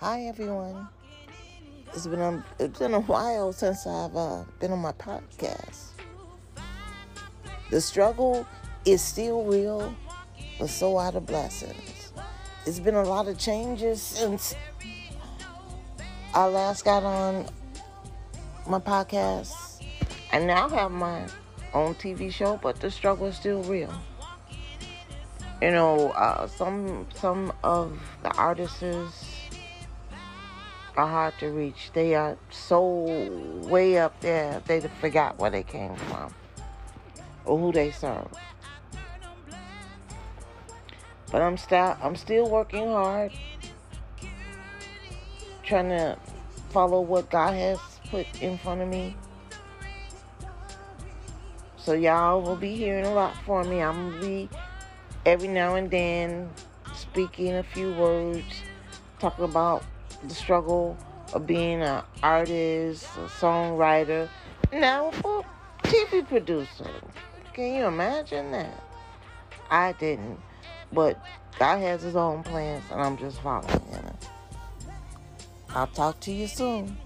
Hi everyone. It's been a, it's been a while since I've uh, been on my podcast. The struggle is still real, but so are the blessings. It's been a lot of changes since I last got on my podcast. I now have my own TV show, but the struggle is still real. You know, uh, some some of the artists are hard to reach. They are so way up there, they forgot where they came from or who they serve. But I'm still I'm still working hard, trying to follow what God has put in front of me. So y'all will be hearing a lot from me. I'm gonna be every now and then speaking a few words, talking about the struggle of being an artist, a songwriter, now a TV producer. Can you imagine that? I didn't. But God has his own plans and I'm just following him. I'll talk to you soon.